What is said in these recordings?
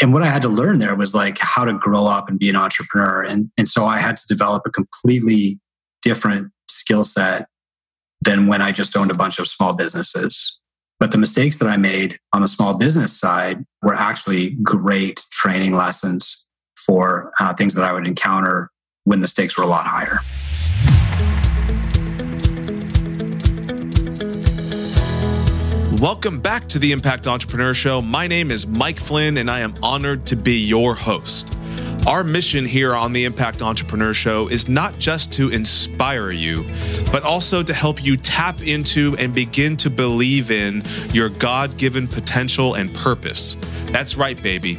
and what I had to learn there was like how to grow up and be an entrepreneur. And, and so I had to develop a completely different skill set than when I just owned a bunch of small businesses. But the mistakes that I made on the small business side were actually great training lessons for uh, things that I would encounter when the stakes were a lot higher. Welcome back to the Impact Entrepreneur Show. My name is Mike Flynn, and I am honored to be your host. Our mission here on the Impact Entrepreneur Show is not just to inspire you, but also to help you tap into and begin to believe in your God given potential and purpose. That's right, baby.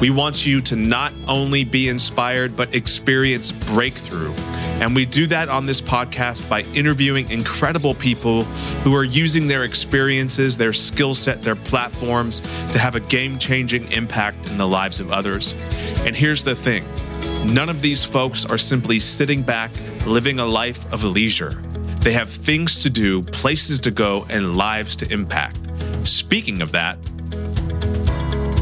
We want you to not only be inspired, but experience breakthrough. And we do that on this podcast by interviewing incredible people who are using their experiences, their skill set, their platforms to have a game changing impact in the lives of others. And here's the thing none of these folks are simply sitting back, living a life of leisure. They have things to do, places to go, and lives to impact. Speaking of that,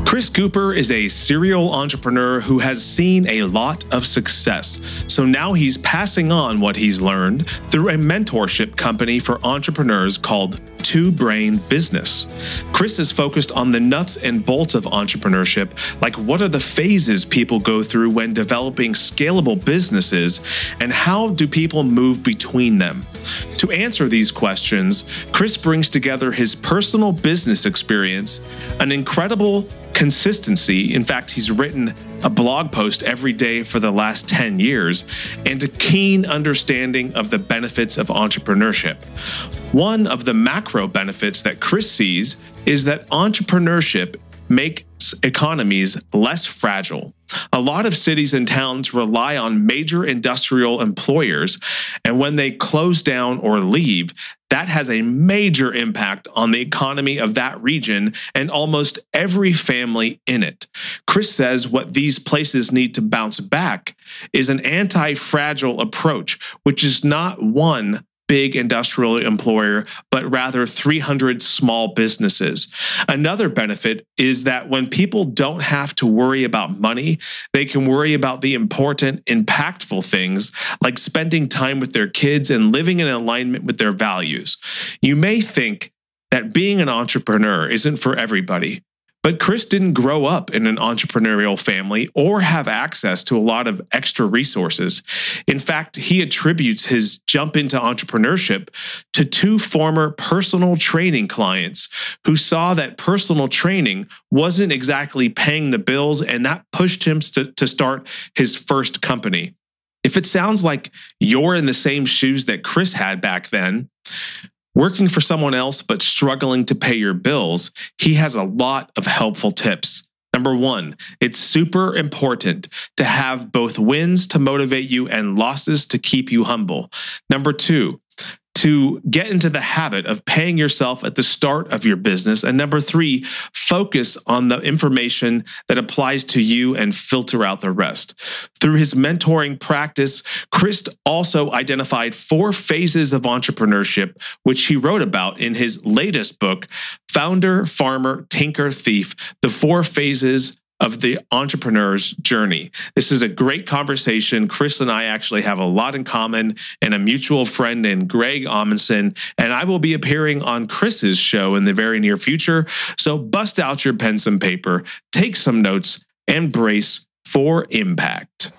Chris Cooper is a serial entrepreneur who has seen a lot of success. So now he's passing on what he's learned through a mentorship company for entrepreneurs called Two Brain Business. Chris is focused on the nuts and bolts of entrepreneurship, like what are the phases people go through when developing scalable businesses, and how do people move between them. To answer these questions, Chris brings together his personal business experience, an incredible consistency. In fact, he's written a blog post every day for the last 10 years and a keen understanding of the benefits of entrepreneurship. One of the macro benefits that Chris sees is that entrepreneurship makes economies less fragile. A lot of cities and towns rely on major industrial employers, and when they close down or leave, that has a major impact on the economy of that region and almost every family in it. Chris says what these places need to bounce back is an anti fragile approach, which is not one big industrial employer, but rather 300 small businesses. Another benefit is that when people don't have to worry about money, they can worry about the important, impactful things like spending time with their kids and living in alignment with their values. You may think that being an entrepreneur isn't for everybody. But Chris didn't grow up in an entrepreneurial family or have access to a lot of extra resources. In fact, he attributes his jump into entrepreneurship to two former personal training clients who saw that personal training wasn't exactly paying the bills, and that pushed him st- to start his first company. If it sounds like you're in the same shoes that Chris had back then, working for someone else but struggling to pay your bills, he has a lot of helpful tips. Number one, it's super important to have both wins to motivate you and losses to keep you humble. Number two, to get into the habit of paying yourself at the start of your business. And number three, focus on the information that applies to you and filter out the rest. Through his mentoring practice, Chris also identified four phases of entrepreneurship, which he wrote about in his latest book, Founder, Farmer, Tinker, Thief The Four Phases of the entrepreneur's journey. This is a great conversation. Chris and I actually have a lot in common and a mutual friend named Greg Amundson, and I will be appearing on Chris's show in the very near future. So bust out your pens and paper, take some notes, and brace for impact.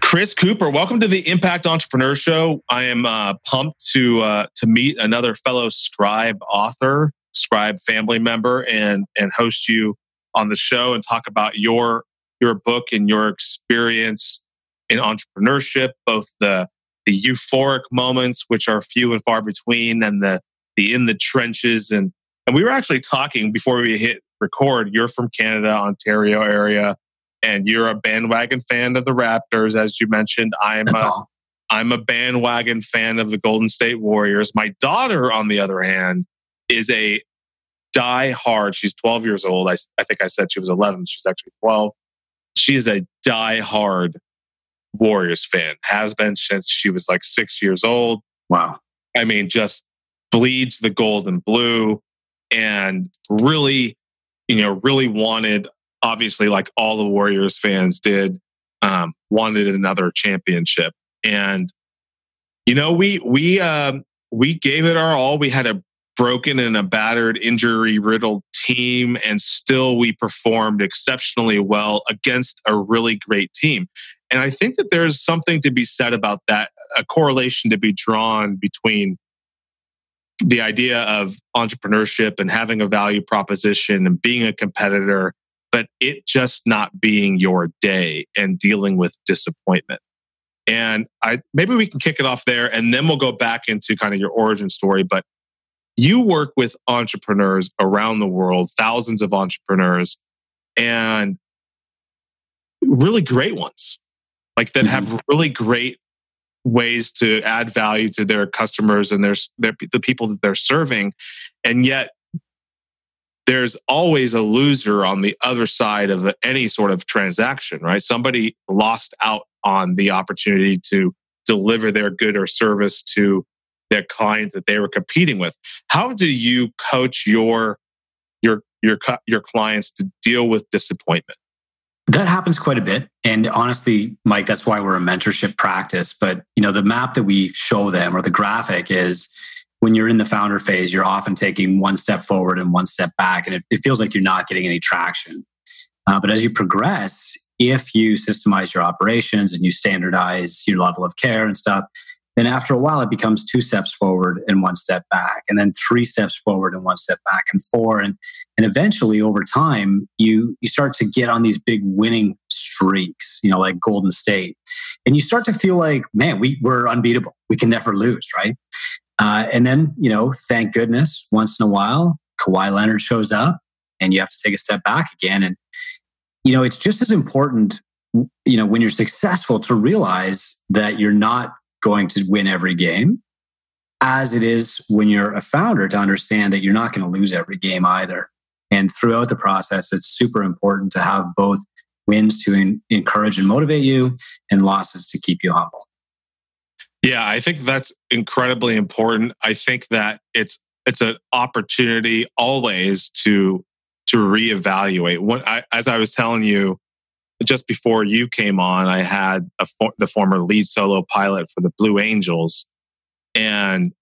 Chris Cooper, welcome to the Impact Entrepreneur Show. I am uh, pumped to uh, to meet another fellow scribe author scribe family member and and host you on the show and talk about your your book and your experience in entrepreneurship, both the the euphoric moments, which are few and far between, and the the in the trenches. And and we were actually talking before we hit record. You're from Canada, Ontario area, and you're a bandwagon fan of the Raptors, as you mentioned. I'm That's a all. I'm a bandwagon fan of the Golden State Warriors. My daughter, on the other hand, is a die hard. She's 12 years old. I, I think I said she was 11. She's actually 12. She is a die hard Warriors fan, has been since she was like six years old. Wow. I mean, just bleeds the gold and blue. and really, you know, really wanted, obviously, like all the Warriors fans did, um, wanted another championship. And, you know, we, we, um, we gave it our all. We had a broken and a battered, injury riddled team, and still we performed exceptionally well against a really great team. And I think that there's something to be said about that, a correlation to be drawn between the idea of entrepreneurship and having a value proposition and being a competitor, but it just not being your day and dealing with disappointment. And I maybe we can kick it off there and then we'll go back into kind of your origin story. But you work with entrepreneurs around the world, thousands of entrepreneurs, and really great ones, like that mm-hmm. have really great ways to add value to their customers and their, their the people that they're serving, and yet there's always a loser on the other side of any sort of transaction, right? Somebody lost out on the opportunity to deliver their good or service to their client that they were competing with. How do you coach your your your your clients to deal with disappointment? That happens quite a bit. And honestly, Mike, that's why we're a mentorship practice. But you know, the map that we show them or the graphic is when you're in the founder phase, you're often taking one step forward and one step back. And it, it feels like you're not getting any traction. Uh, but as you progress, if you systemize your operations and you standardize your level of care and stuff, then after a while, it becomes two steps forward and one step back, and then three steps forward and one step back, and four. And, and eventually, over time, you, you start to get on these big winning streaks, you know, like Golden State. And you start to feel like, man, we, we're unbeatable. We can never lose, right? Uh, and then, you know, thank goodness, once in a while, Kawhi Leonard shows up and you have to take a step back again. And, you know, it's just as important, you know, when you're successful to realize that you're not going to win every game as it is when you're a founder to understand that you're not going to lose every game either. And throughout the process, it's super important to have both wins to in, encourage and motivate you and losses to keep you humble. Yeah, I think that's incredibly important. I think that it's it's an opportunity always to to reevaluate. What I, as I was telling you, just before you came on, I had for, the former lead solo pilot for the Blue Angels. And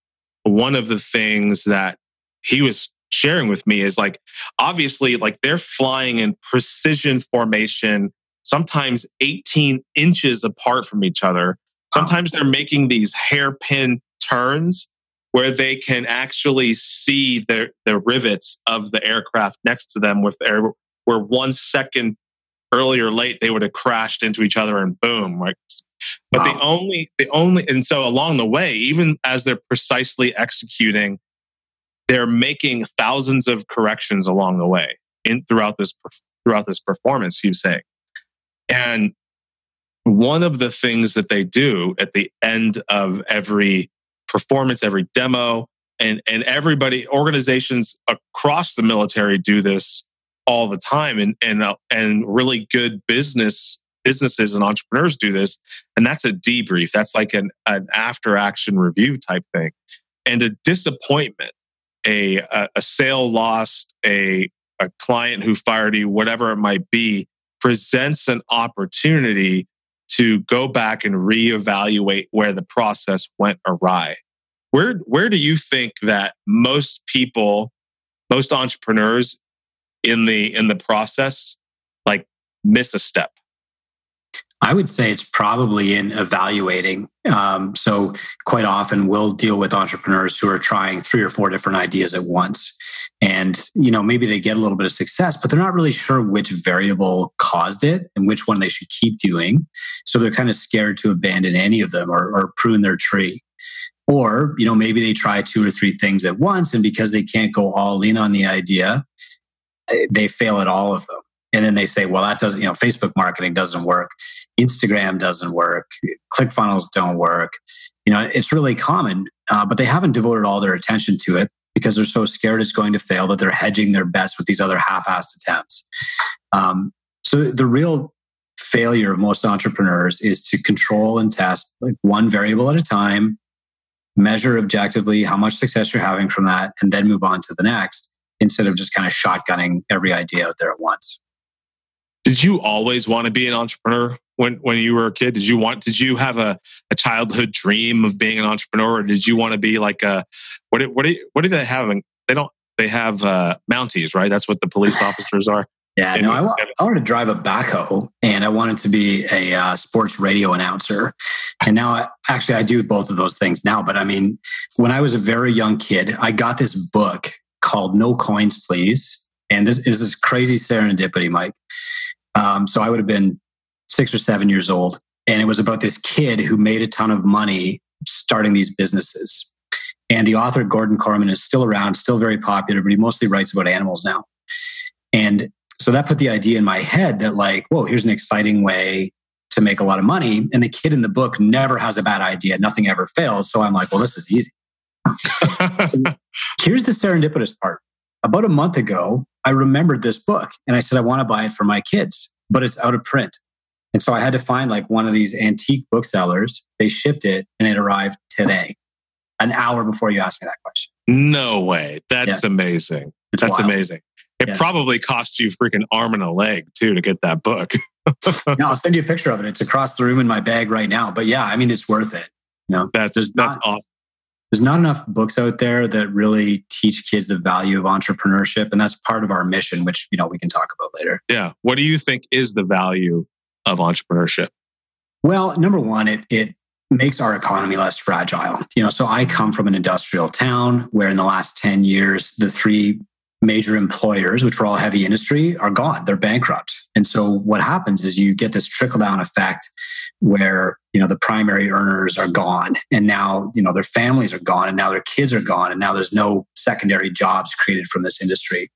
one of the things that he was sharing with me is like, obviously, like they're flying in precision formation, sometimes 18 inches apart from each other. Sometimes they're making these hairpin turns where they can actually see the, the rivets of the aircraft next to them with air, where one second early or late they would have crashed into each other and boom but wow. the only the only and so along the way even as they're precisely executing they're making thousands of corrections along the way in throughout this throughout this performance you say and one of the things that they do at the end of every performance every demo and and everybody organizations across the military do this all the time and and uh, and really good business businesses and entrepreneurs do this and that's a debrief. That's like an, an after action review type thing. And a disappointment a a, a sale lost a a client who fired you whatever it might be presents an opportunity to go back and reevaluate where the process went awry. Where where do you think that most people most entrepreneurs in the in the process like miss a step I would say it's probably in evaluating. Um, so, quite often we'll deal with entrepreneurs who are trying three or four different ideas at once. And, you know, maybe they get a little bit of success, but they're not really sure which variable caused it and which one they should keep doing. So, they're kind of scared to abandon any of them or, or prune their tree. Or, you know, maybe they try two or three things at once. And because they can't go all in on the idea, they fail at all of them. And then they say, well, that doesn't, you know, Facebook marketing doesn't work. Instagram doesn't work. ClickFunnels don't work. You know, it's really common, uh, but they haven't devoted all their attention to it because they're so scared it's going to fail that they're hedging their bets with these other half-assed attempts. Um, so the real failure of most entrepreneurs is to control and test like one variable at a time, measure objectively how much success you're having from that, and then move on to the next instead of just kind of shotgunning every idea out there at once. Did you always want to be an entrepreneur when, when you were a kid? Did you want, did you have a, a childhood dream of being an entrepreneur or did you want to be like a, what, what, do, what do they have? They don't, they have uh, Mounties, right? That's what the police officers are. Yeah, no, I, wa- I wanted to drive a backhoe and I wanted to be a uh, sports radio announcer. And now, I, actually, I do both of those things now. But I mean, when I was a very young kid, I got this book called No Coins, Please. And this is this crazy serendipity, Mike. Um, so I would have been six or seven years old. And it was about this kid who made a ton of money starting these businesses. And the author, Gordon Korman, is still around, still very popular, but he mostly writes about animals now. And so that put the idea in my head that, like, whoa, here's an exciting way to make a lot of money. And the kid in the book never has a bad idea, nothing ever fails. So I'm like, well, this is easy. So here's the serendipitous part. About a month ago, I remembered this book and I said, I want to buy it for my kids, but it's out of print. And so I had to find like one of these antique booksellers. They shipped it and it arrived today, an hour before you asked me that question. No way. That's yeah. amazing. It's That's wild. amazing. It yeah. probably cost you freaking arm and a leg too to get that book. no, I'll send you a picture of it. It's across the room in my bag right now. But yeah, I mean, it's worth it. You know, that's that's not, awesome. There's not enough books out there that really teach kids the value of entrepreneurship, and that's part of our mission, which you know we can talk about later. Yeah. What do you think is the value of entrepreneurship? Well, number one, it it makes our economy less fragile. You know, so I come from an industrial town where in the last 10 years, the three major employers, which were all heavy industry, are gone. They're bankrupt. And so what happens is you get this trickle down effect where, you know, the primary earners are gone and now, you know, their families are gone and now their kids are gone and now there's no secondary jobs created from this industry.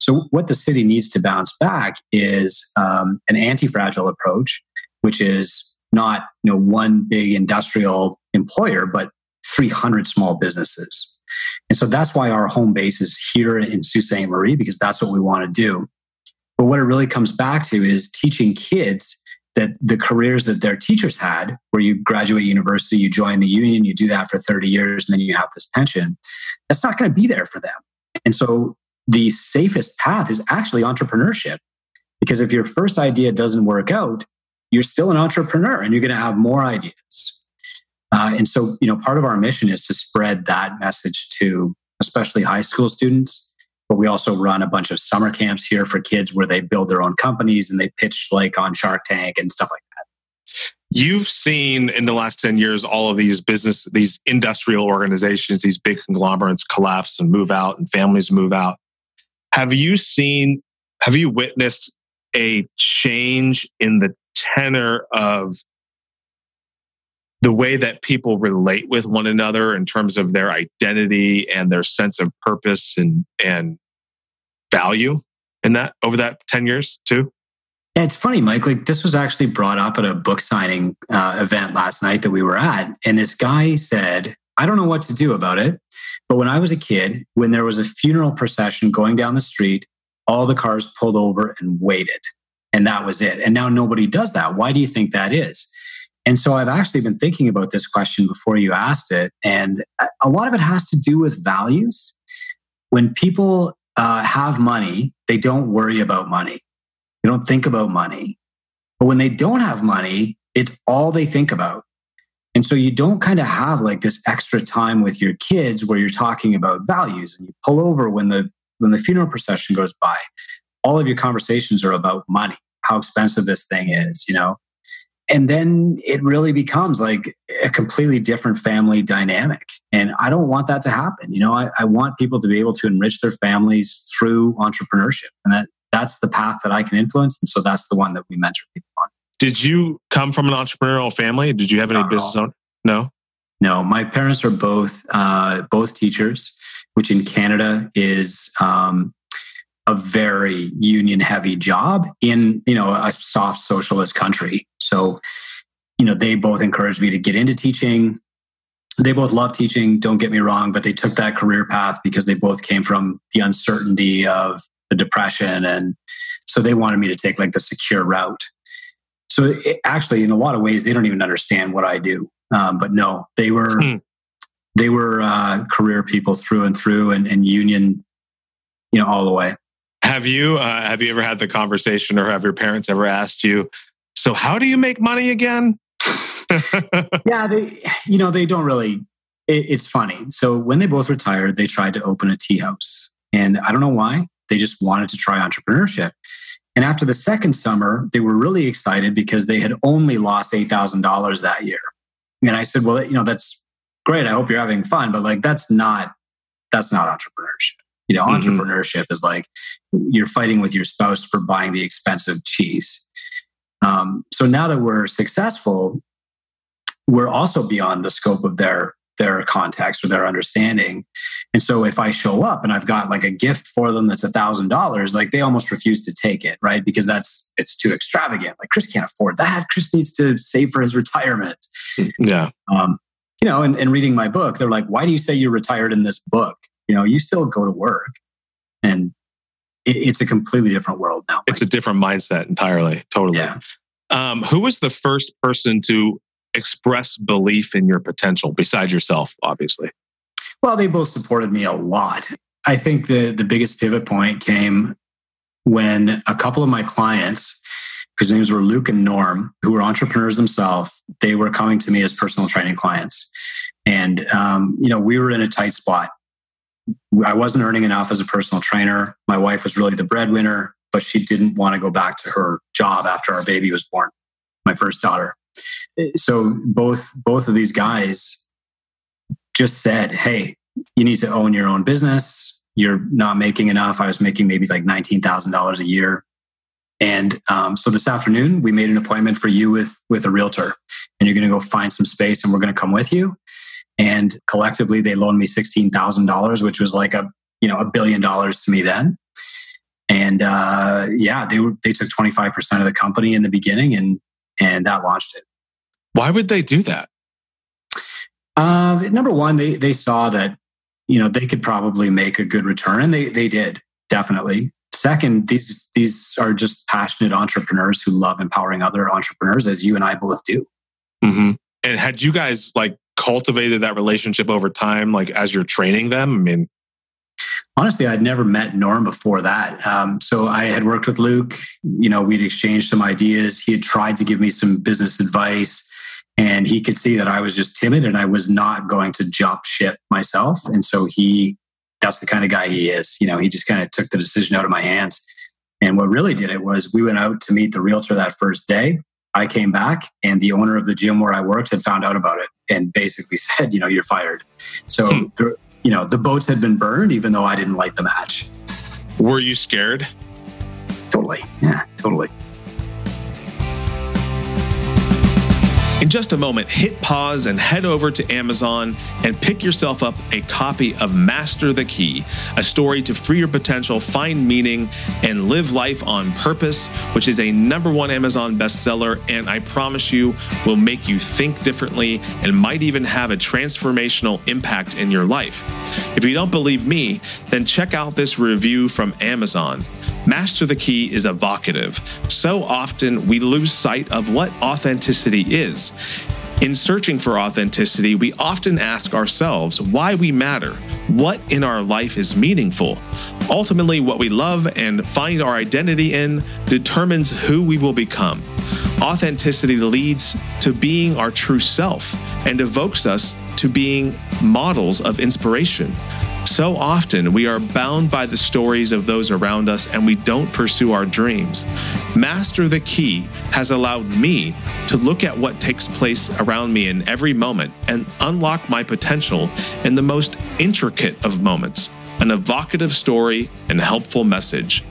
So what the city needs to bounce back is um, an anti-fragile approach, which is not, you know, one big industrial employer, but 300 small businesses and so that's why our home base is here in Sault Ste. Marie, because that's what we want to do. But what it really comes back to is teaching kids that the careers that their teachers had, where you graduate university, you join the union, you do that for 30 years, and then you have this pension, that's not going to be there for them. And so the safest path is actually entrepreneurship. Because if your first idea doesn't work out, you're still an entrepreneur and you're going to have more ideas. Uh, and so, you know, part of our mission is to spread that message to especially high school students. But we also run a bunch of summer camps here for kids where they build their own companies and they pitch like on Shark Tank and stuff like that. You've seen in the last 10 years all of these business, these industrial organizations, these big conglomerates collapse and move out and families move out. Have you seen, have you witnessed a change in the tenor of the way that people relate with one another in terms of their identity and their sense of purpose and and value in that over that 10 years too yeah, it's funny, Mike. Like this was actually brought up at a book signing uh, event last night that we were at, and this guy said, "I don't know what to do about it, but when I was a kid, when there was a funeral procession going down the street, all the cars pulled over and waited, and that was it. And now nobody does that. Why do you think that is?" And so I've actually been thinking about this question before you asked it. And a lot of it has to do with values. When people uh, have money, they don't worry about money, they don't think about money. But when they don't have money, it's all they think about. And so you don't kind of have like this extra time with your kids where you're talking about values and you pull over when the when the funeral procession goes by. All of your conversations are about money, how expensive this thing is, you know and then it really becomes like a completely different family dynamic. And i don't want that to happen. You know I, I, want people to be able to enrich their families through entrepreneurship. And that that's the path that i can influence. And so that's the one that we mentor people on. Did you come from an entrepreneurial family? Did you have any Not business own? No? No. My parents are both uh, both teachers which in canada is um, a very union heavy job in you know a soft socialist country so you know they both encouraged me to get into teaching they both love teaching don't get me wrong but they took that career path because they both came from the uncertainty of the depression and so they wanted me to take like the secure route so it, actually in a lot of ways they don't even understand what i do um, but no they were hmm. they were uh, career people through and through and, and union you know, all the way. Have you uh, have you ever had the conversation, or have your parents ever asked you? So, how do you make money again? yeah, they, you know, they don't really. It, it's funny. So when they both retired, they tried to open a tea house, and I don't know why. They just wanted to try entrepreneurship. And after the second summer, they were really excited because they had only lost eight thousand dollars that year. And I said, "Well, you know, that's great. I hope you're having fun, but like, that's not that's not entrepreneurship." You know, mm-hmm. entrepreneurship is like you're fighting with your spouse for buying the expensive cheese. Um, so now that we're successful, we're also beyond the scope of their their context or their understanding. And so if I show up and I've got like a gift for them that's a thousand dollars, like they almost refuse to take it, right? Because that's it's too extravagant. Like Chris can't afford that. Chris needs to save for his retirement. Yeah. Um, you know, and, and reading my book, they're like, why do you say you're retired in this book? You know, you still go to work and it, it's a completely different world now. It's a different mindset entirely. Totally. Yeah. Um, who was the first person to express belief in your potential besides yourself, obviously? Well, they both supported me a lot. I think the, the biggest pivot point came when a couple of my clients, whose names were Luke and Norm, who were entrepreneurs themselves, they were coming to me as personal training clients. And, um, you know, we were in a tight spot I wasn't earning enough as a personal trainer. My wife was really the breadwinner, but she didn't want to go back to her job after our baby was born, my first daughter. So both both of these guys just said, "Hey, you need to own your own business. You're not making enough. I was making maybe like nineteen thousand dollars a year." And um, so this afternoon, we made an appointment for you with with a realtor, and you're going to go find some space, and we're going to come with you. And collectively, they loaned me $16,000, which was like a, you know, a billion dollars to me then. And uh, yeah, they, were, they took 25% of the company in the beginning and, and that launched it. Why would they do that? Uh, number one, they, they saw that, you know, they could probably make a good return and they, they did definitely. Second, these, these are just passionate entrepreneurs who love empowering other entrepreneurs as you and I both do. Mm-hmm. And had you guys like cultivated that relationship over time, like as you're training them? I mean, honestly, I'd never met Norm before that. Um, so I had worked with Luke. You know, we'd exchanged some ideas. He had tried to give me some business advice, and he could see that I was just timid and I was not going to jump ship myself. And so he, that's the kind of guy he is. You know, he just kind of took the decision out of my hands. And what really did it was we went out to meet the realtor that first day. I came back and the owner of the gym where I worked had found out about it and basically said, you know, you're fired. So, hmm. the, you know, the boats had been burned even though I didn't light the match. Were you scared? Totally. Yeah, totally. In just a moment, hit pause and head over to Amazon and pick yourself up a copy of Master the Key, a story to free your potential, find meaning, and live life on purpose, which is a number one Amazon bestseller. And I promise you will make you think differently and might even have a transformational impact in your life. If you don't believe me, then check out this review from Amazon. Master the Key is evocative. So often we lose sight of what authenticity is. In searching for authenticity, we often ask ourselves why we matter, what in our life is meaningful. Ultimately, what we love and find our identity in determines who we will become. Authenticity leads to being our true self and evokes us to being models of inspiration. So often we are bound by the stories of those around us and we don't pursue our dreams. Master the Key has allowed me to look at what takes place around me in every moment and unlock my potential in the most intricate of moments. An evocative story and helpful message.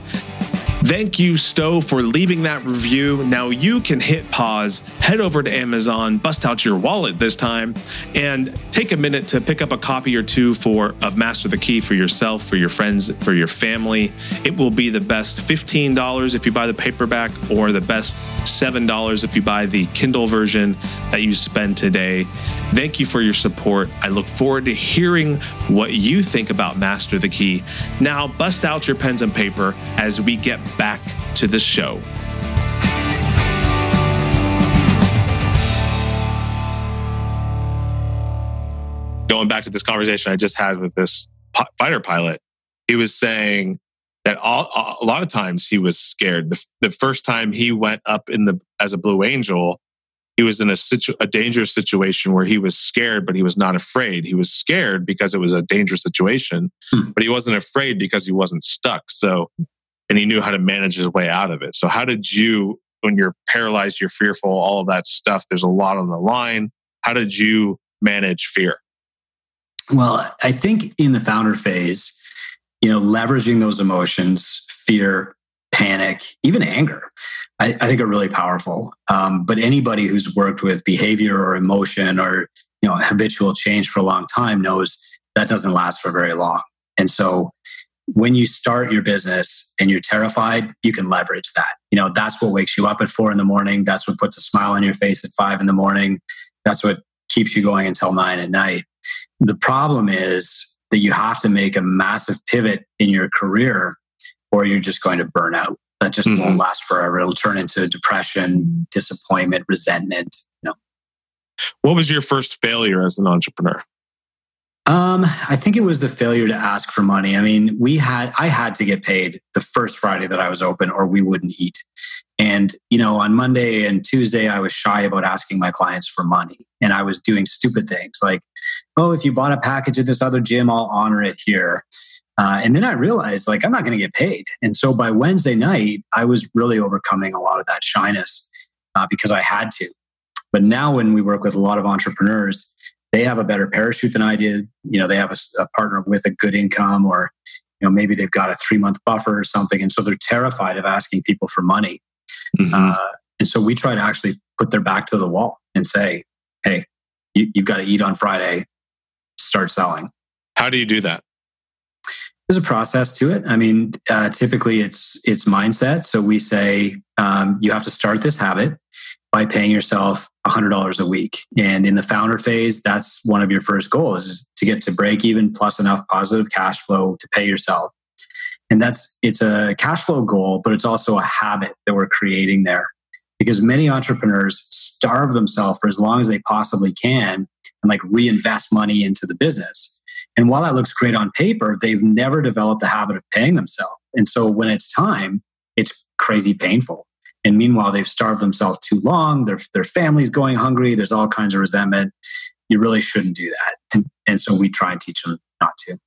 Thank you, Stowe, for leaving that review. Now you can hit pause, head over to Amazon, bust out your wallet this time, and take a minute to pick up a copy or two for of Master the Key for yourself, for your friends, for your family. It will be the best $15 if you buy the paperback, or the best $7 if you buy the Kindle version that you spend today. Thank you for your support. I look forward to hearing what you think about Master the Key. Now, bust out your pens and paper as we get back to the show. Going back to this conversation I just had with this fighter pilot, he was saying, that all, a lot of times he was scared. The, the first time he went up in the as a Blue Angel, he was in a situ, a dangerous situation where he was scared, but he was not afraid. He was scared because it was a dangerous situation, hmm. but he wasn't afraid because he wasn't stuck. So, and he knew how to manage his way out of it. So, how did you, when you're paralyzed, you're fearful, all of that stuff? There's a lot on the line. How did you manage fear? Well, I think in the founder phase, you know, leveraging those emotions, fear, panic, even anger, I, I think are really powerful. Um, but anybody who's worked with behavior or emotion or you know habitual change for a long time knows that doesn't last for very long. And so when you start your business and you're terrified, you can leverage that. You know, that's what wakes you up at four in the morning. That's what puts a smile on your face at five in the morning. That's what keeps you going until nine at night. The problem is that you have to make a massive pivot in your career or you're just going to burn out. That just mm-hmm. won't last forever. It'll turn into depression, disappointment, resentment. You know. What was your first failure as an entrepreneur? Um, I think it was the failure to ask for money. I mean, we had I had to get paid the first Friday that I was open, or we wouldn't eat. And you know, on Monday and Tuesday, I was shy about asking my clients for money, and I was doing stupid things like, "Oh, if you bought a package at this other gym, I'll honor it here." Uh, and then I realized, like, I'm not going to get paid. And so by Wednesday night, I was really overcoming a lot of that shyness uh, because I had to. But now, when we work with a lot of entrepreneurs, they have a better parachute than I did. You know, they have a, a partner with a good income, or you know, maybe they've got a three month buffer or something, and so they're terrified of asking people for money. Mm-hmm. Uh, and so we try to actually put their back to the wall and say, "Hey, you, you've got to eat on Friday. Start selling." How do you do that? There's a process to it. I mean, uh, typically it's it's mindset. So we say um, you have to start this habit by paying yourself $100 a week. And in the founder phase, that's one of your first goals is to get to break even plus enough positive cash flow to pay yourself. And that's it's a cash flow goal, but it's also a habit that we're creating there. Because many entrepreneurs starve themselves for as long as they possibly can and like reinvest money into the business. And while that looks great on paper, they've never developed the habit of paying themselves. And so when it's time, it's crazy painful. And meanwhile, they've starved themselves too long. Their, their family's going hungry. There's all kinds of resentment. You really shouldn't do that. And, and so we try and teach them not to.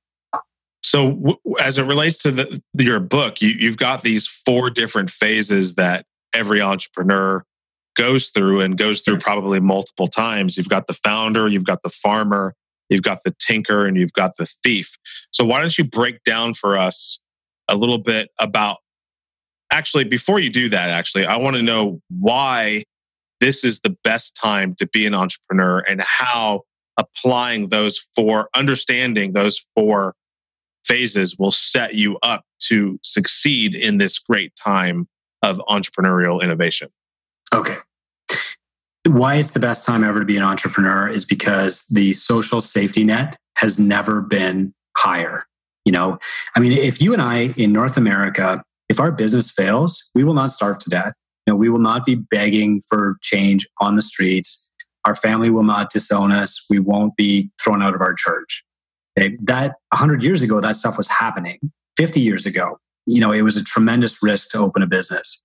So, w- as it relates to the, your book, you, you've got these four different phases that every entrepreneur goes through and goes through mm-hmm. probably multiple times. You've got the founder, you've got the farmer, you've got the tinker, and you've got the thief. So, why don't you break down for us a little bit about actually, before you do that, actually, I want to know why this is the best time to be an entrepreneur and how applying those four, understanding those four phases will set you up to succeed in this great time of entrepreneurial innovation. Okay. Why it's the best time ever to be an entrepreneur is because the social safety net has never been higher. You know, I mean, if you and I in North America if our business fails, we will not starve to death. You know, we will not be begging for change on the streets. Our family will not disown us. We won't be thrown out of our church. Okay? That 100 years ago, that stuff was happening. 50 years ago, you know, it was a tremendous risk to open a business.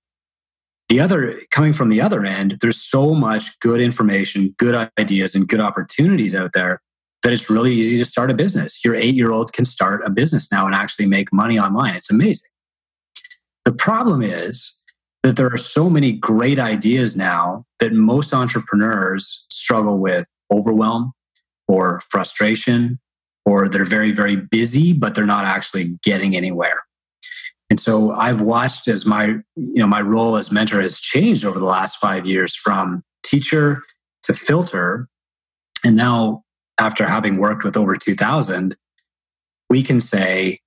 The other, coming from the other end, there's so much good information, good ideas, and good opportunities out there that it's really easy to start a business. Your eight year old can start a business now and actually make money online. It's amazing. The problem is that there are so many great ideas now that most entrepreneurs struggle with overwhelm or frustration, or they're very, very busy, but they're not actually getting anywhere. And so I've watched as my, you know, my role as mentor has changed over the last five years from teacher to filter. And now, after having worked with over 2000, we can say,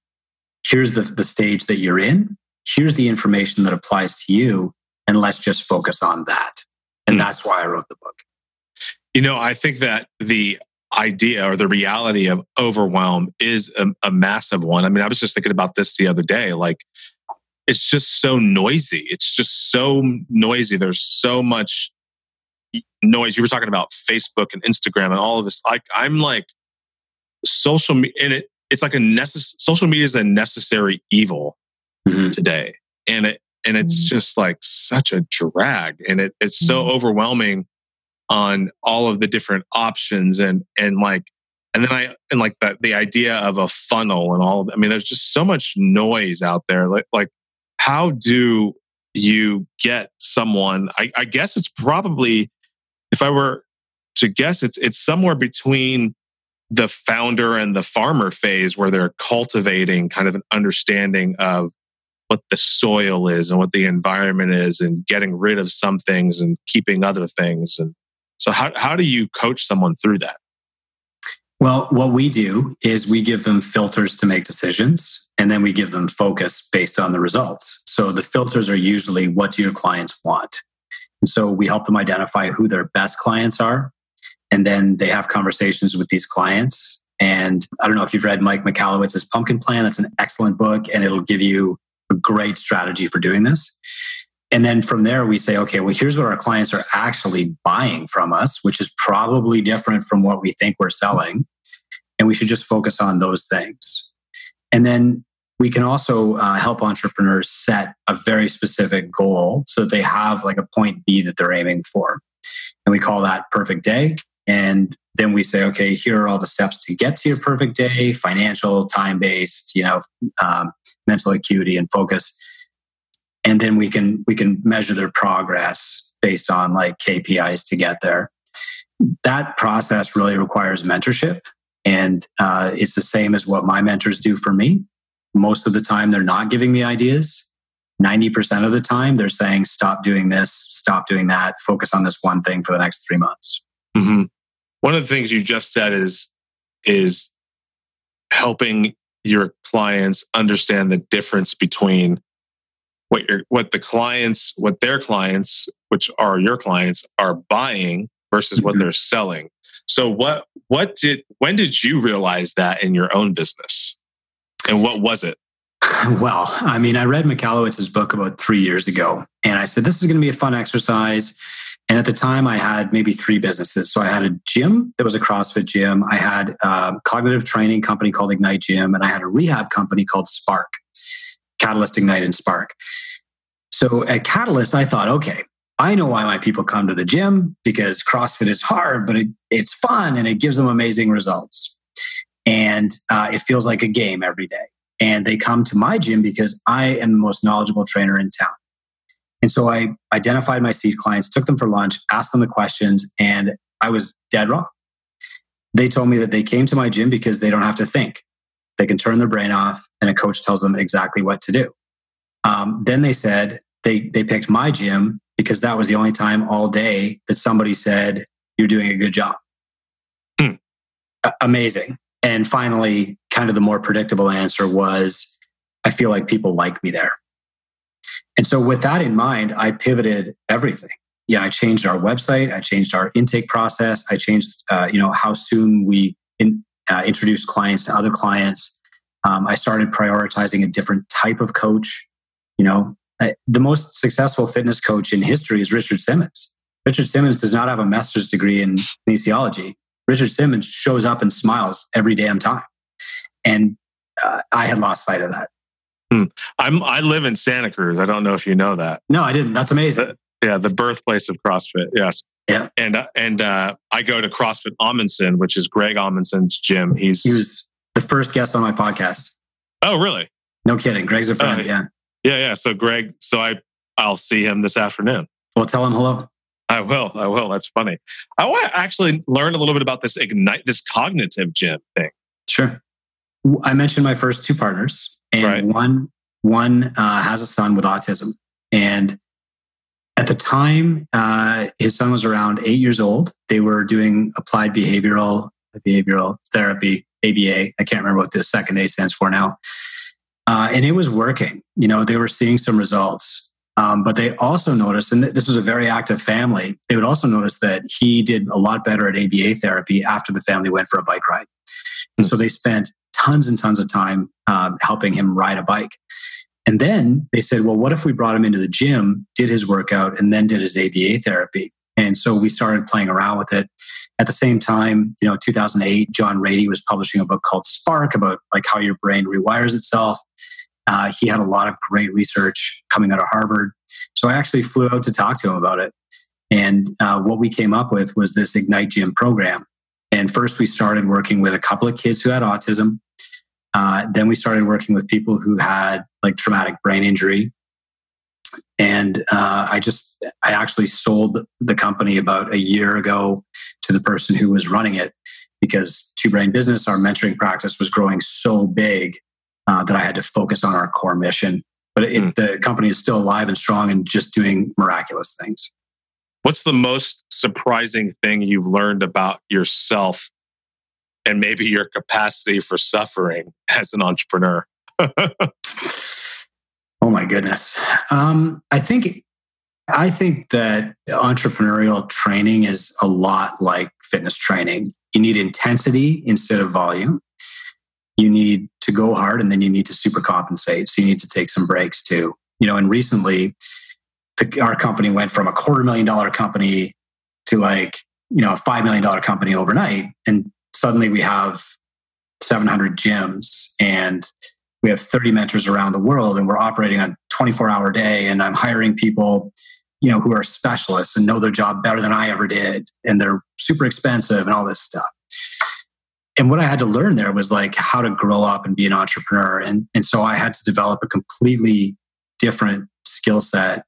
here's the, the stage that you're in here's the information that applies to you and let's just focus on that and mm. that's why i wrote the book you know i think that the idea or the reality of overwhelm is a, a massive one i mean i was just thinking about this the other day like it's just so noisy it's just so noisy there's so much noise you were talking about facebook and instagram and all of this like i'm like social media and it, it's like a necessary social media is a necessary evil mm-hmm. today. And it, and it's mm-hmm. just like such a drag and it, it's so mm-hmm. overwhelming on all of the different options and, and like, and then I, and like the, the idea of a funnel and all of, I mean, there's just so much noise out there. Like, like how do you get someone? I, I guess it's probably, if I were to guess, it's, it's somewhere between the founder and the farmer phase where they're cultivating kind of an understanding of what the soil is and what the environment is and getting rid of some things and keeping other things and so how, how do you coach someone through that well what we do is we give them filters to make decisions and then we give them focus based on the results so the filters are usually what do your clients want and so we help them identify who their best clients are and then they have conversations with these clients. And I don't know if you've read Mike Michalowicz's Pumpkin Plan. That's an excellent book, and it'll give you a great strategy for doing this. And then from there, we say, okay, well, here's what our clients are actually buying from us, which is probably different from what we think we're selling. And we should just focus on those things. And then we can also uh, help entrepreneurs set a very specific goal so they have like a point B that they're aiming for. And we call that perfect day. And then we say, okay, here are all the steps to get to your perfect day financial, time based, you know, um, mental acuity and focus. And then we can we can measure their progress based on like KPIs to get there. That process really requires mentorship, and uh, it's the same as what my mentors do for me. Most of the time, they're not giving me ideas. 90% of the time, they're saying, stop doing this, stop doing that, focus on this one thing for the next three months. Mm-hmm one of the things you just said is is helping your clients understand the difference between what your what the clients what their clients which are your clients are buying versus what mm-hmm. they're selling so what what did when did you realize that in your own business and what was it well i mean i read michalowicz's book about three years ago and i said this is going to be a fun exercise and at the time, I had maybe three businesses. So I had a gym that was a CrossFit gym. I had a cognitive training company called Ignite Gym, and I had a rehab company called Spark, Catalyst, Ignite, and Spark. So at Catalyst, I thought, okay, I know why my people come to the gym because CrossFit is hard, but it, it's fun and it gives them amazing results. And uh, it feels like a game every day. And they come to my gym because I am the most knowledgeable trainer in town. And so I identified my seed clients, took them for lunch, asked them the questions, and I was dead wrong. They told me that they came to my gym because they don't have to think. They can turn their brain off, and a coach tells them exactly what to do. Um, then they said they, they picked my gym because that was the only time all day that somebody said, You're doing a good job. Hmm. amazing. And finally, kind of the more predictable answer was, I feel like people like me there. And so, with that in mind, I pivoted everything. Yeah, I changed our website. I changed our intake process. I changed, uh, you know, how soon we in, uh, introduce clients to other clients. Um, I started prioritizing a different type of coach. You know, I, the most successful fitness coach in history is Richard Simmons. Richard Simmons does not have a master's degree in kinesiology. Richard Simmons shows up and smiles every damn time. And uh, I had lost sight of that. Hmm. I'm I live in Santa Cruz. I don't know if you know that. No, I didn't. That's amazing. The, yeah, the birthplace of CrossFit. Yes. Yeah. And uh, and uh, I go to CrossFit Amundson, which is Greg Amundson's gym. He's he was the first guest on my podcast. Oh, really? No kidding. Greg's a friend. Uh, yeah. Yeah, yeah. So Greg, so I I'll see him this afternoon. Well, tell him hello. I will. I will. That's funny. I want to actually learn a little bit about this ignite, this cognitive gym thing. Sure. I mentioned my first two partners and right. one one uh, has a son with autism, and at the time, uh, his son was around eight years old. They were doing applied behavioral behavioral therapy ABA. I can't remember what the second A stands for now. Uh, and it was working. You know, they were seeing some results. Um, but they also noticed, and this was a very active family, they would also notice that he did a lot better at ABA therapy after the family went for a bike ride. And so they spent tons and tons of time um, helping him ride a bike. And then they said, well, what if we brought him into the gym, did his workout, and then did his ABA therapy? And so we started playing around with it. At the same time, you know, 2008, John Ratey was publishing a book called Spark about like how your brain rewires itself. Uh, he had a lot of great research coming out of Harvard. So I actually flew out to talk to him about it. And uh, what we came up with was this Ignite Gym program. And first, we started working with a couple of kids who had autism. Uh, then we started working with people who had like traumatic brain injury. And uh, I just, I actually sold the company about a year ago to the person who was running it because Two Brain Business, our mentoring practice, was growing so big uh, that I had to focus on our core mission. But it, mm. the company is still alive and strong and just doing miraculous things. What's the most surprising thing you've learned about yourself and maybe your capacity for suffering as an entrepreneur? oh my goodness. Um, I think I think that entrepreneurial training is a lot like fitness training. You need intensity instead of volume. You need to go hard and then you need to super compensate. So you need to take some breaks too. You know, and recently the, our company went from a quarter million dollar company to like you know a five million dollar company overnight and suddenly we have 700 gyms and we have 30 mentors around the world and we're operating on 24 hour day and i'm hiring people you know who are specialists and know their job better than i ever did and they're super expensive and all this stuff. And what i had to learn there was like how to grow up and be an entrepreneur. And, and so i had to develop a completely different skill set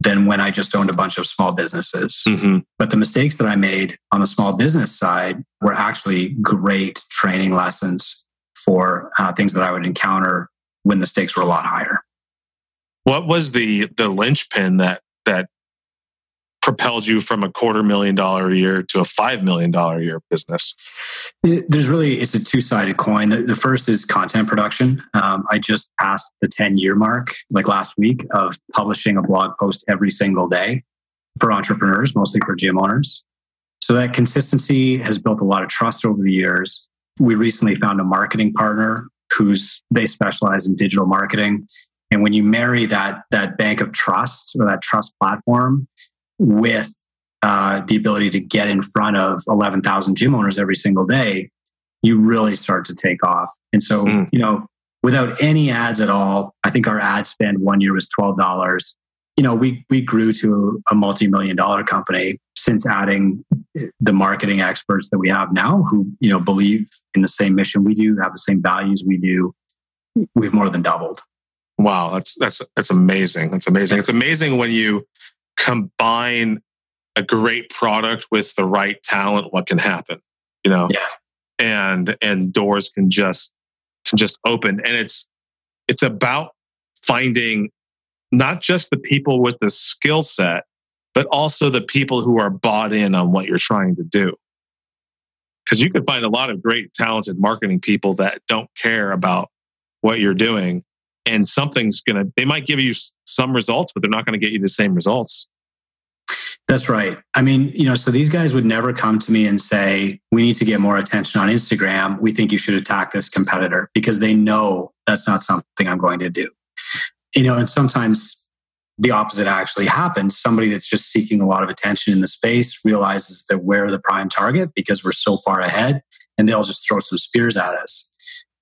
than when I just owned a bunch of small businesses. Mm-hmm. But the mistakes that I made on the small business side were actually great training lessons for uh, things that I would encounter when the stakes were a lot higher. What was the the linchpin that that propelled you from a quarter million dollar a year to a five million dollar a year business? There's really it's a two sided coin. The, the, first is content production. Um, I just passed the 10 year mark like last week of publishing a blog post every single day for entrepreneurs, mostly for gym owners. So that consistency has built a lot of trust over the years. We recently found a marketing partner who's they specialize in digital marketing. And when you marry that that bank of trust or that trust platform with uh, the ability to get in front of 11,000 gym owners every single day, you really start to take off. And so, mm. you know, without any ads at all, I think our ad spend one year was $12. You know, we, we grew to a multi-million dollar company since adding the marketing experts that we have now who, you know, believe in the same mission we do, have the same values we do. We've more than doubled. Wow, that's that's that's amazing. That's amazing. It's amazing when you combine a great product with the right talent, what can happen? You know? Yeah. And and doors can just can just open. And it's it's about finding not just the people with the skill set, but also the people who are bought in on what you're trying to do. Because you can find a lot of great, talented marketing people that don't care about what you're doing and something's going to, they might give you some results, but they're not going to get you the same results. That's right. I mean, you know, so these guys would never come to me and say, we need to get more attention on Instagram. We think you should attack this competitor because they know that's not something I'm going to do. You know, and sometimes the opposite actually happens. Somebody that's just seeking a lot of attention in the space realizes that we're the prime target because we're so far ahead and they'll just throw some spears at us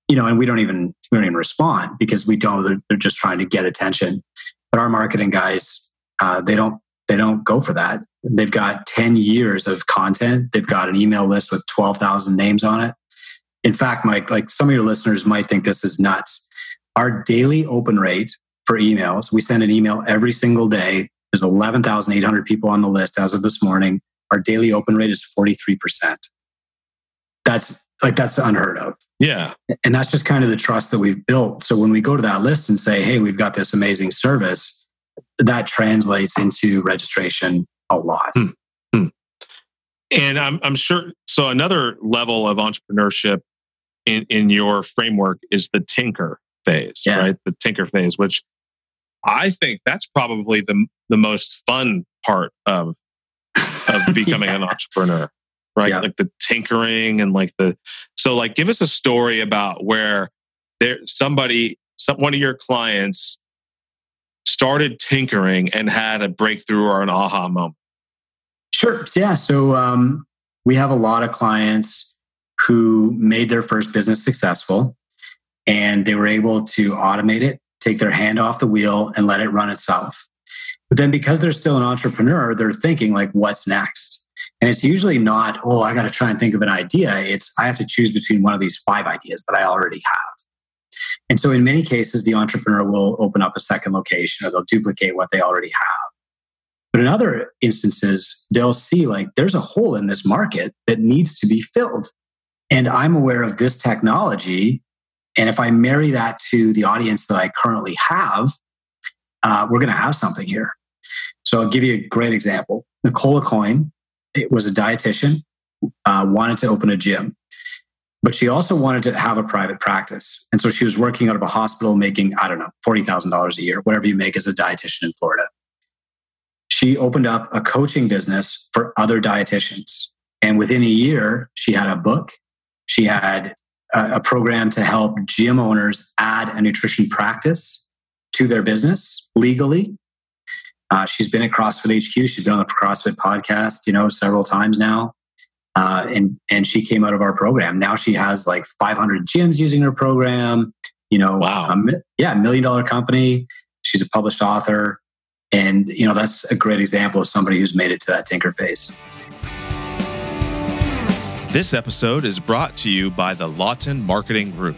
you know, and we don't even we don't even respond because we don't. They're, they're just trying to get attention. But our marketing guys, uh, they don't they don't go for that. They've got ten years of content. They've got an email list with twelve thousand names on it. In fact, Mike, like some of your listeners might think this is nuts. Our daily open rate for emails, we send an email every single day. There's 11,800 people on the list as of this morning. Our daily open rate is 43% that's like that's unheard of. Yeah. And that's just kind of the trust that we've built. So when we go to that list and say, hey, we've got this amazing service, that translates into registration a lot. Hmm. Hmm. And I'm, I'm sure. So another level of entrepreneurship in, in your framework is the tinker phase, yeah. right? The tinker phase, which I think that's probably the, the most fun part of, of becoming yeah. an entrepreneur right? Yeah. Like the tinkering and like the so like give us a story about where there somebody some one of your clients started tinkering and had a breakthrough or an aha moment. Sure. Yeah. So um, we have a lot of clients who made their first business successful and they were able to automate it, take their hand off the wheel, and let it run itself. But then because they're still an entrepreneur, they're thinking like, what's next? And it's usually not, oh, I got to try and think of an idea. It's I have to choose between one of these five ideas that I already have. And so in many cases, the entrepreneur will open up a second location or they'll duplicate what they already have. But in other instances, they'll see like there's a hole in this market that needs to be filled. And I'm aware of this technology. And if I marry that to the audience that I currently have, uh, we're going to have something here. So I'll give you a great example. Nicole Aucoin it was a dietitian, uh, wanted to open a gym, but she also wanted to have a private practice. And so she was working out of a hospital making, I don't know, $40,000 a year, whatever you make as a dietitian in Florida. She opened up a coaching business for other dietitians. And within a year, she had a book, she had a, a program to help gym owners add a nutrition practice to their business legally uh, she's been at CrossFit HQ. She's been on the CrossFit podcast, you know, several times now. Uh, and and she came out of our program. Now she has like 500 gyms using her program. You know, wow, um, yeah, million dollar company. She's a published author, and you know that's a great example of somebody who's made it to that tinker phase. This episode is brought to you by the Lawton Marketing Group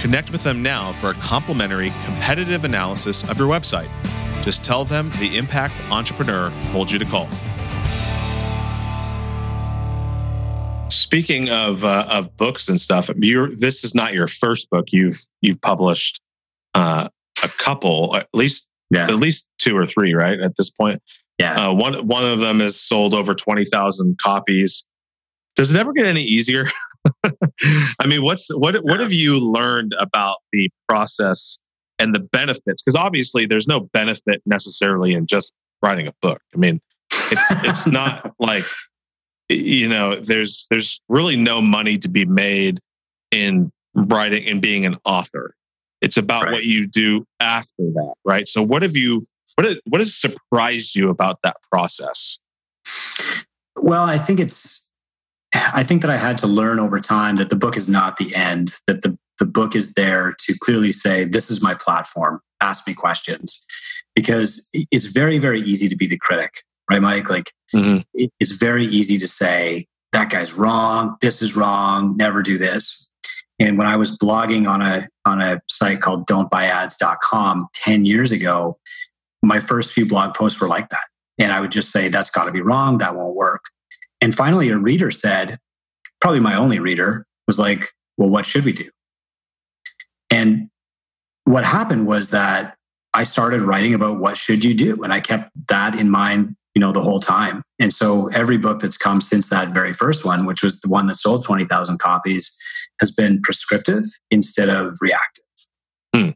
Connect with them now for a complimentary competitive analysis of your website. Just tell them the Impact Entrepreneur told you to call. Speaking of uh, of books and stuff, this is not your first book. You've you've published uh, a couple, at least yeah. at least two or three, right? At this point, yeah. Uh, one one of them has sold over twenty thousand copies. Does it ever get any easier? I mean, what's what what have you learned about the process and the benefits? Because obviously, there's no benefit necessarily in just writing a book. I mean, it's it's not like you know, there's there's really no money to be made in writing and being an author. It's about right. what you do after that, right? So, what have you what what has surprised you about that process? Well, I think it's I think that I had to learn over time that the book is not the end, that the, the book is there to clearly say, this is my platform, ask me questions. Because it's very, very easy to be the critic, right, Mike? Like, mm-hmm. it's very easy to say, that guy's wrong, this is wrong, never do this. And when I was blogging on a on a site called don'tbuyads.com 10 years ago, my first few blog posts were like that. And I would just say, that's got to be wrong, that won't work. And finally, a reader said, probably my only reader, was like, well, what should we do? And what happened was that I started writing about what should you do. And I kept that in mind, you know, the whole time. And so every book that's come since that very first one, which was the one that sold 20,000 copies, has been prescriptive instead of reactive, hmm.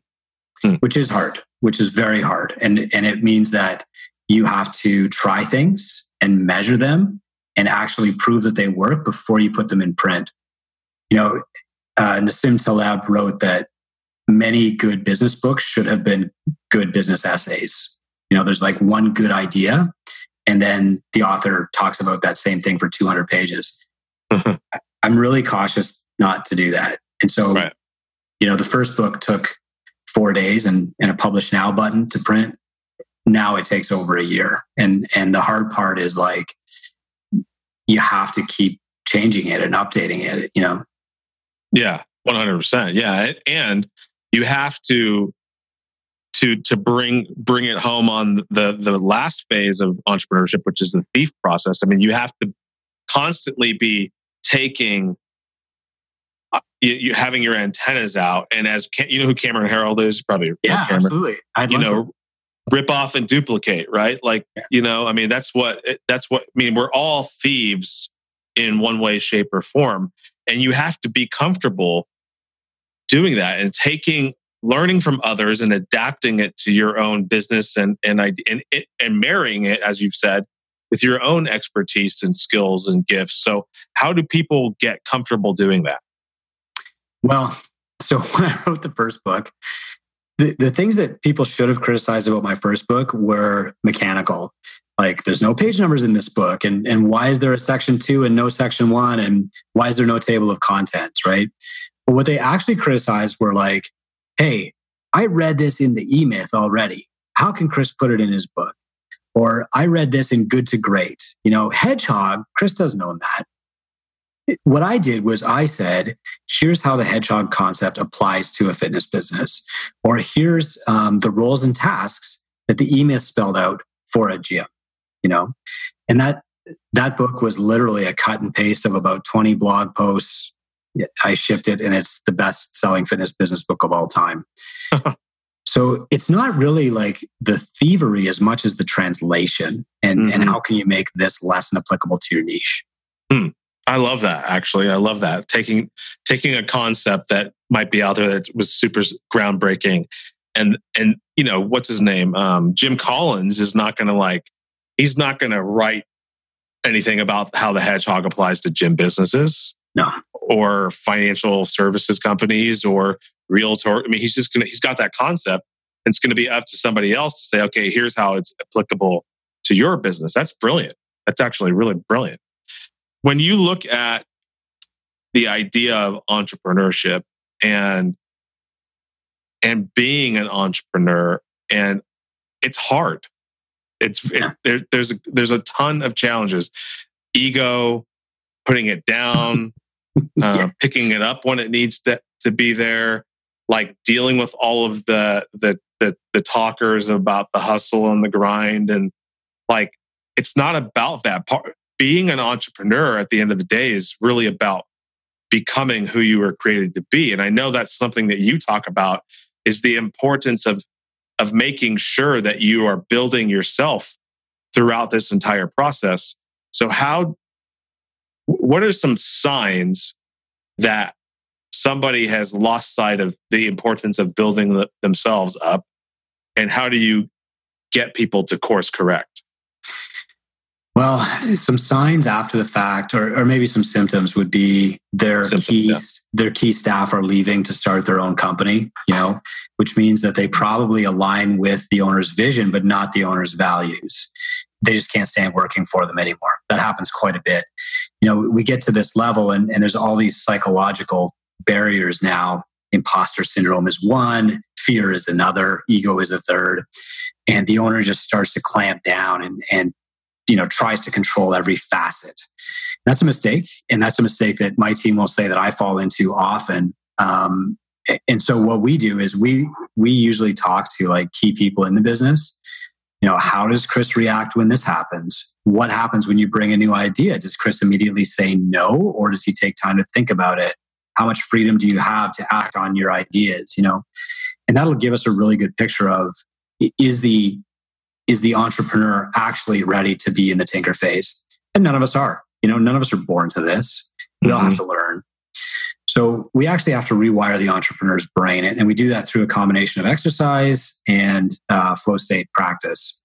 Hmm. which is hard, which is very hard. And, and it means that you have to try things and measure them and actually prove that they work before you put them in print. You know, uh, Nassim Taleb wrote that many good business books should have been good business essays. You know, there's like one good idea, and then the author talks about that same thing for 200 pages. Mm-hmm. I'm really cautious not to do that. And so, right. you know, the first book took four days and, and a publish now button to print. Now it takes over a year. And and the hard part is like you have to keep changing it and updating it, you know? Yeah, 100%. Yeah. And you have to, to, to bring, bring it home on the, the last phase of entrepreneurship, which is the thief process. I mean, you have to constantly be taking uh, you, you, having your antennas out, and as you know who Cameron Herold is, probably yeah, Cameron, absolutely. I'd you know, rip off and duplicate, right? Like, you know, I mean, that's what, eh, that's what, I mean, we're all thieves in one way, shape, or form. And you have to be comfortable doing that and taking learning from others and adapting it to your own business and and and, and marrying it, as you've said, with your own expertise and skills and gifts. So, how do people get comfortable doing that? Well, so when I wrote the first book, the, the things that people should have criticized about my first book were mechanical. Like, there's no page numbers in this book, and and why is there a section two and no section one, and why is there no table of contents, right? But what they actually criticized were like, hey, I read this in the E Myth already. How can Chris put it in his book? Or I read this in Good to Great. You know, Hedgehog, Chris doesn't own that what I did was I said, here's how the hedgehog concept applies to a fitness business, or here's um, the roles and tasks that the E Myth spelled out for a gym. You know, and that that book was literally a cut and paste of about 20 blog posts. I shipped it, and it's the best selling fitness business book of all time. so it's not really like the thievery as much as the translation, and mm-hmm. and how can you make this lesson applicable to your niche? Hmm. I love that actually. I love that. Taking taking a concept that might be out there that was super groundbreaking and and you know, what's his name? Um, Jim Collins is not going to like he's not going to write anything about how the hedgehog applies to gym businesses. No. Or financial services companies or realtor. I mean, he's just going to he's got that concept and it's going to be up to somebody else to say, "Okay, here's how it's applicable to your business." That's brilliant. That's actually really brilliant when you look at the idea of entrepreneurship and and being an entrepreneur and it's hard. It's it, there, there's a, there's a ton of challenges. Ego putting it down uh, picking it up when it needs to, to be there like dealing with all of the, the the the talkers about the hustle and the grind and like it's not about that part being an entrepreneur at the end of the day is really about becoming who you were created to be. And I know that's something that you talk about is the importance of of making sure that you are building yourself throughout this entire process. So how what are some signs that somebody has lost sight of the importance of building the, themselves up and how do you get people to course correct? Well, some signs after the fact, or, or maybe some symptoms, would be their symptoms, key yeah. their key staff are leaving to start their own company. You know, which means that they probably align with the owner's vision, but not the owner's values. They just can't stand working for them anymore. That happens quite a bit. You know, we get to this level, and, and there's all these psychological barriers now. Imposter syndrome is one, fear is another, ego is a third, and the owner just starts to clamp down and and you know tries to control every facet. That's a mistake and that's a mistake that my team will say that i fall into often. Um, and so what we do is we we usually talk to like key people in the business. You know how does chris react when this happens? What happens when you bring a new idea? Does chris immediately say no or does he take time to think about it? How much freedom do you have to act on your ideas you know? And that'll give us a really good picture of is the is the entrepreneur actually ready to be in the tinker phase? And none of us are. You know, none of us are born to this. We mm-hmm. all have mm-hmm. to learn. So we actually have to rewire the entrepreneur's brain, and we do that through a combination of exercise and uh, flow state practice.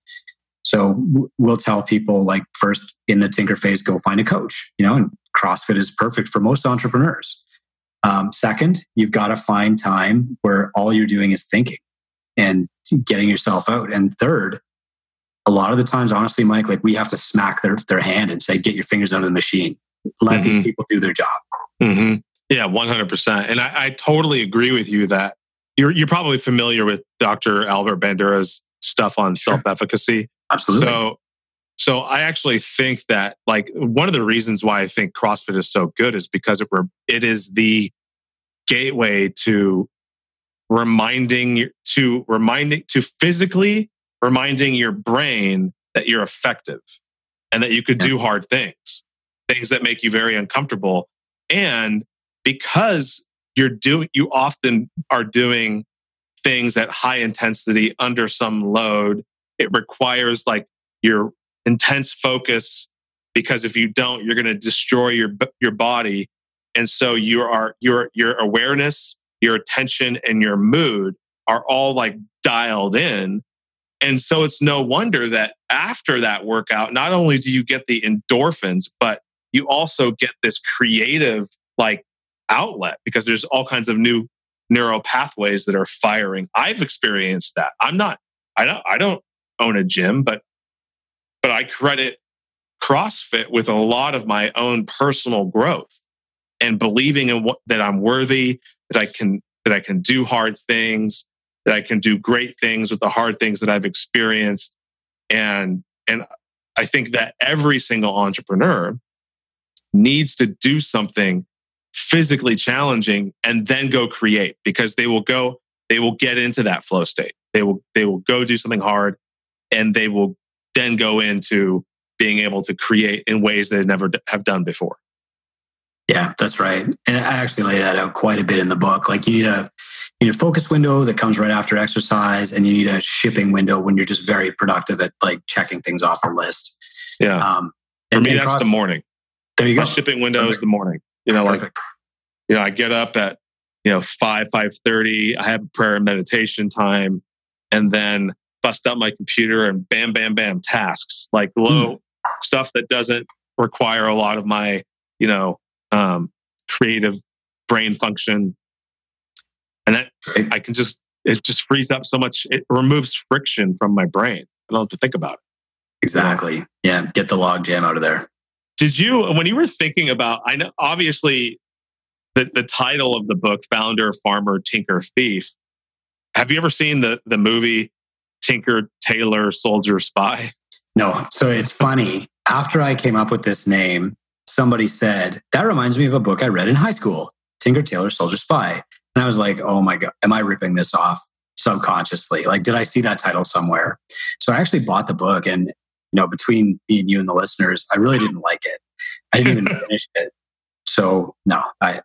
So we'll tell people like first in the tinker phase, go find a coach. You know, and CrossFit is perfect for most entrepreneurs. Um, second, you've got to find time where all you're doing is thinking and getting yourself out. And third, a lot of the times, honestly, Mike, like we have to smack their, their hand and say, get your fingers out of the machine. Let mm-hmm. these people do their job. Mm-hmm. Yeah, 100%. And I, I, totally agree with you that you're, you're probably familiar with Dr. Albert Bandura's stuff on sure. self efficacy. Absolutely. So, so I actually think that like one of the reasons why I think CrossFit is so good is because it, it is the gateway to reminding to reminding to physically reminding your brain that you're effective and that you could do hard things, things that make you very uncomfortable. And because you're doing, you often are doing things at high intensity under some load. It requires like your intense focus because if you don't, you're going to destroy your your body. And so you are your your awareness, your attention, and your mood are all like dialed in. And so it's no wonder that after that workout, not only do you get the endorphins, but you also get this creative like outlet because there's all kinds of new neural pathways that are firing. I've experienced that. I'm not, I don't, I don't own a gym, but, but I credit CrossFit with a lot of my own personal growth and believing in what that I'm worthy, that I can that I can do hard things, that I can do great things with the hard things that I've experienced. And and I think that every single entrepreneur needs to do something physically challenging and then go create because they will go they will get into that flow state. They will they will go do something hard and they will then go into being able to create in ways they never have done before. Yeah, that's right. And I actually lay that out quite a bit in the book. Like you need a you need a focus window that comes right after exercise, and you need a shipping window when you're just very productive at like checking things off a list. Yeah. Um, For me, that's cross- the morning. There you My go. shipping window Perfect. is the morning. You know, Perfect. like you know, I get up at you know five five thirty. I have a prayer and meditation time, and then bust out my computer and bam bam bam tasks like low mm. stuff that doesn't require a lot of my you know um, creative brain function. And that I can just, it just frees up so much. It removes friction from my brain. I don't have to think about it. Exactly. Yeah. Get the log jam out of there. Did you, when you were thinking about, I know obviously the, the title of the book, Founder, Farmer, Tinker, Thief. Have you ever seen the, the movie Tinker, Tailor, Soldier, Spy? No. So it's funny. After I came up with this name, somebody said, That reminds me of a book I read in high school, Tinker Tailor Soldier Spy. And I was like, Oh my God, am I ripping this off subconsciously? Like, did I see that title somewhere? So I actually bought the book. And, you know, between me and you and the listeners, I really didn't like it. I didn't even finish it. So, no, I.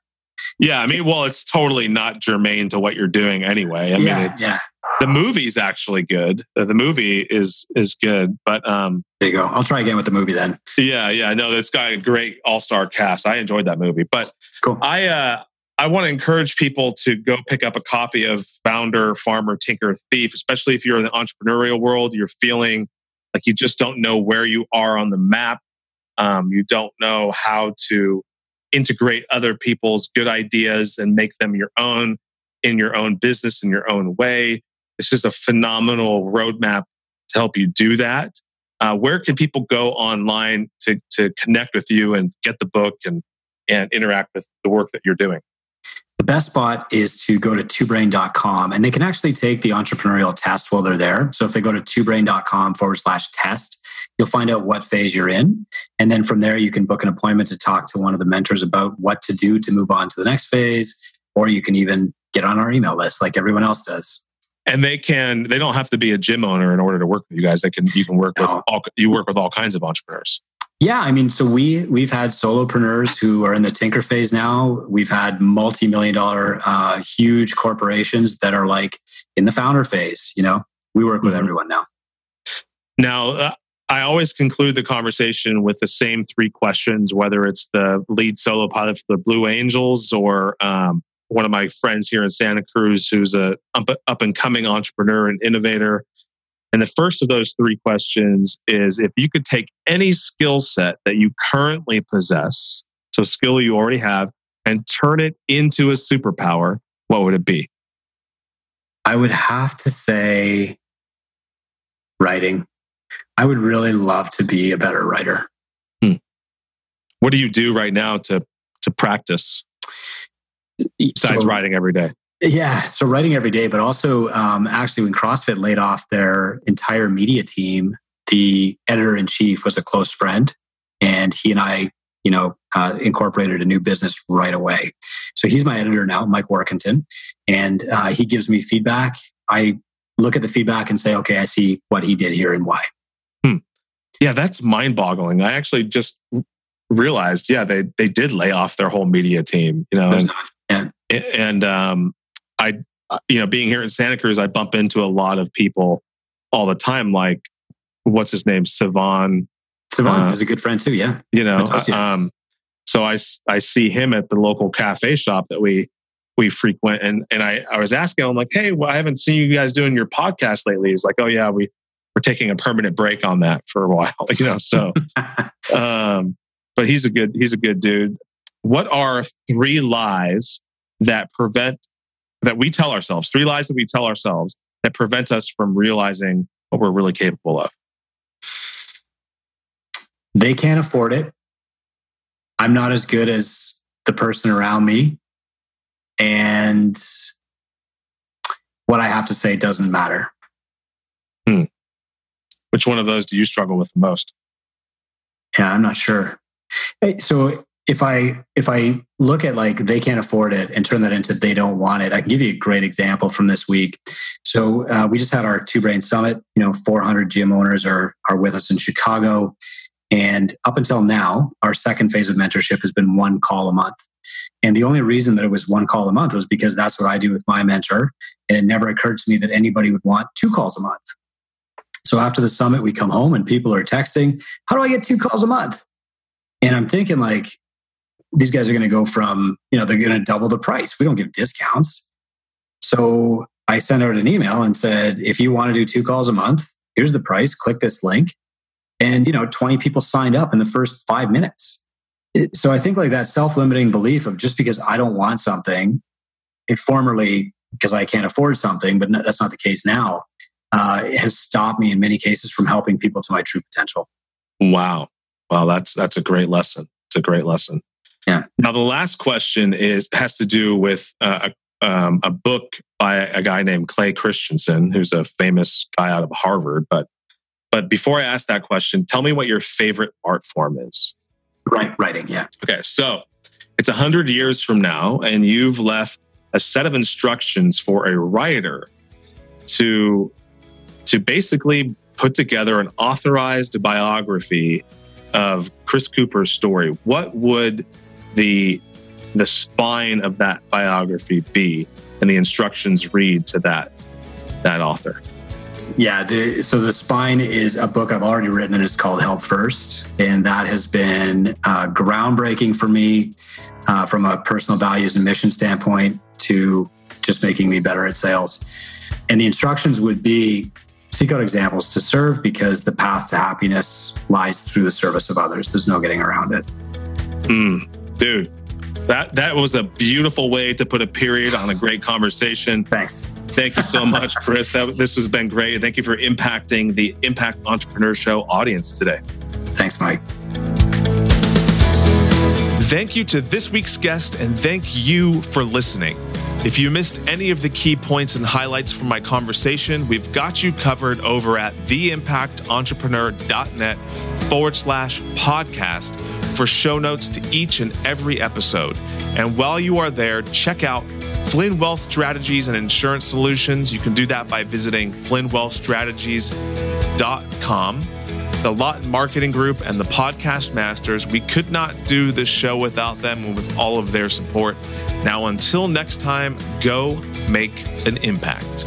Yeah, I mean, well, it's totally not germane to what you're doing anyway. I yeah, mean, it's, yeah the movie's actually good. The movie is is good, but um, there you go. I'll try again with the movie then. Yeah, yeah. No, it's got a great all star cast. I enjoyed that movie, but cool. I uh, I want to encourage people to go pick up a copy of Founder, Farmer, Tinker, Thief, especially if you're in the entrepreneurial world. You're feeling like you just don't know where you are on the map. Um, you don't know how to integrate other people's good ideas and make them your own in your own business in your own way it's just a phenomenal roadmap to help you do that. Uh, where can people go online to, to connect with you and get the book and, and interact with the work that you're doing? The best spot is to go to twobrain.com and they can actually take the entrepreneurial test while they're there. So if they go to twobrain.com forward slash test, you'll find out what phase you're in. And then from there, you can book an appointment to talk to one of the mentors about what to do to move on to the next phase. Or you can even get on our email list like everyone else does and they can they don't have to be a gym owner in order to work with you guys. They can you can work no. with all you work with all kinds of entrepreneurs. Yeah i mean so we we've had solopreneurs who are in the tinker phase now. We've had multi-million dollar uh, huge corporations that are like in the founder phase you know? We work with mm-hmm. everyone now. Now uh, I always conclude the conversation with the same three questions, whether it's the lead solo pilot for the Blue Angels or um, one of my friends here in Santa Cruz who's a up, and coming entrepreneur and innovator. And the first of those three questions is if you could take any skill set that you currently possess, so skill you already have, and turn it into a superpower, what would it be? I would have to say writing. I would really love to be a better writer. Hmm. What do you do right now to to practice? Besides so, writing every day? Yeah, so writing every day, but also um, actually when CrossFit laid off their entire media team, the editor in chief was a close friend, and he and I, you know, uh, incorporated a new business right away. So he's my editor now, Mike Warkentin, and uh, he gives me feedback. I look at the feedback and say, okay, I see what he did here and why. Hmm. Yeah, that's mind boggling. I actually just realized, yeah, they they did lay off their whole media team. You know, and, and, and um, I, uh, you know, being here in Santa Cruz, I bump into a lot of people all the time. Like, what's his name? Sevan. Sevan uh, is a good friend too. Yeah. You know, um, so I, I see him at the local cafe shop that we, we frequent. And and I, I was asking him, like, hey, well, I haven't seen you guys doing your podcast lately. He's like, oh yeah, we we're taking a permanent break on that for a while, you know. So um, but he's a good he's a good dude. What are three lies that prevent that we tell ourselves, three lies that we tell ourselves that prevent us from realizing what we're really capable of? They can't afford it. I'm not as good as the person around me. And what I have to say doesn't matter. Hmm. Which one of those do you struggle with the most? Yeah, I'm not sure. So if I if I look at like they can't afford it and turn that into they don't want it, I can give you a great example from this week. So uh, we just had our Two Brain Summit. You know, 400 gym owners are are with us in Chicago, and up until now, our second phase of mentorship has been one call a month. And the only reason that it was one call a month was because that's what I do with my mentor. And it never occurred to me that anybody would want two calls a month. So after the summit, we come home and people are texting, How do I get two calls a month? And I'm thinking, like, these guys are going to go from, you know, they're going to double the price. We don't give discounts. So I sent out an email and said, if you want to do two calls a month, here's the price. Click this link. And, you know, 20 people signed up in the first five minutes. So I think like that self limiting belief of just because I don't want something, it formerly because I can't afford something, but that's not the case now, uh, has stopped me in many cases from helping people to my true potential. Wow. Wow. That's, that's a great lesson. It's a great lesson. Yeah. Now the last question is has to do with uh, a, um, a book by a guy named Clay Christensen, who's a famous guy out of Harvard. But but before I ask that question, tell me what your favorite art form is. Right, writing. Yeah. Okay, so it's a hundred years from now, and you've left a set of instructions for a writer to to basically put together an authorized biography of Chris Cooper's story. What would the the spine of that biography be and the instructions read to that that author? Yeah the, so the spine is a book i've already written and it's called help first. And that has been uh, groundbreaking for me uh, from a personal values and mission standpoint to just making me better at sales. And the instructions would be seek out examples to serve because the path to happiness lies through the service of others. There's no getting around it. Mm dude that that was a beautiful way to put a period on a great conversation. Thanks. Thank you so much chris. That, this has been great thank you for impacting the impact entrepreneur show audience today. Thanks mike. Thank you to this week's guest and thank you for listening. If you missed any of the key points and highlights from my conversation, we've got you covered over at theimpactentrepreneur.net forward slash podcast for show notes to each and every episode. And while you are there, check out Flynn Wealth Strategies and Insurance Solutions. You can do that by visiting flynnwealthstrategies.com. The Lawton Marketing Group and the Podcast Masters, we could not do this show without them and with all of their support. Now, until next time, go make an impact.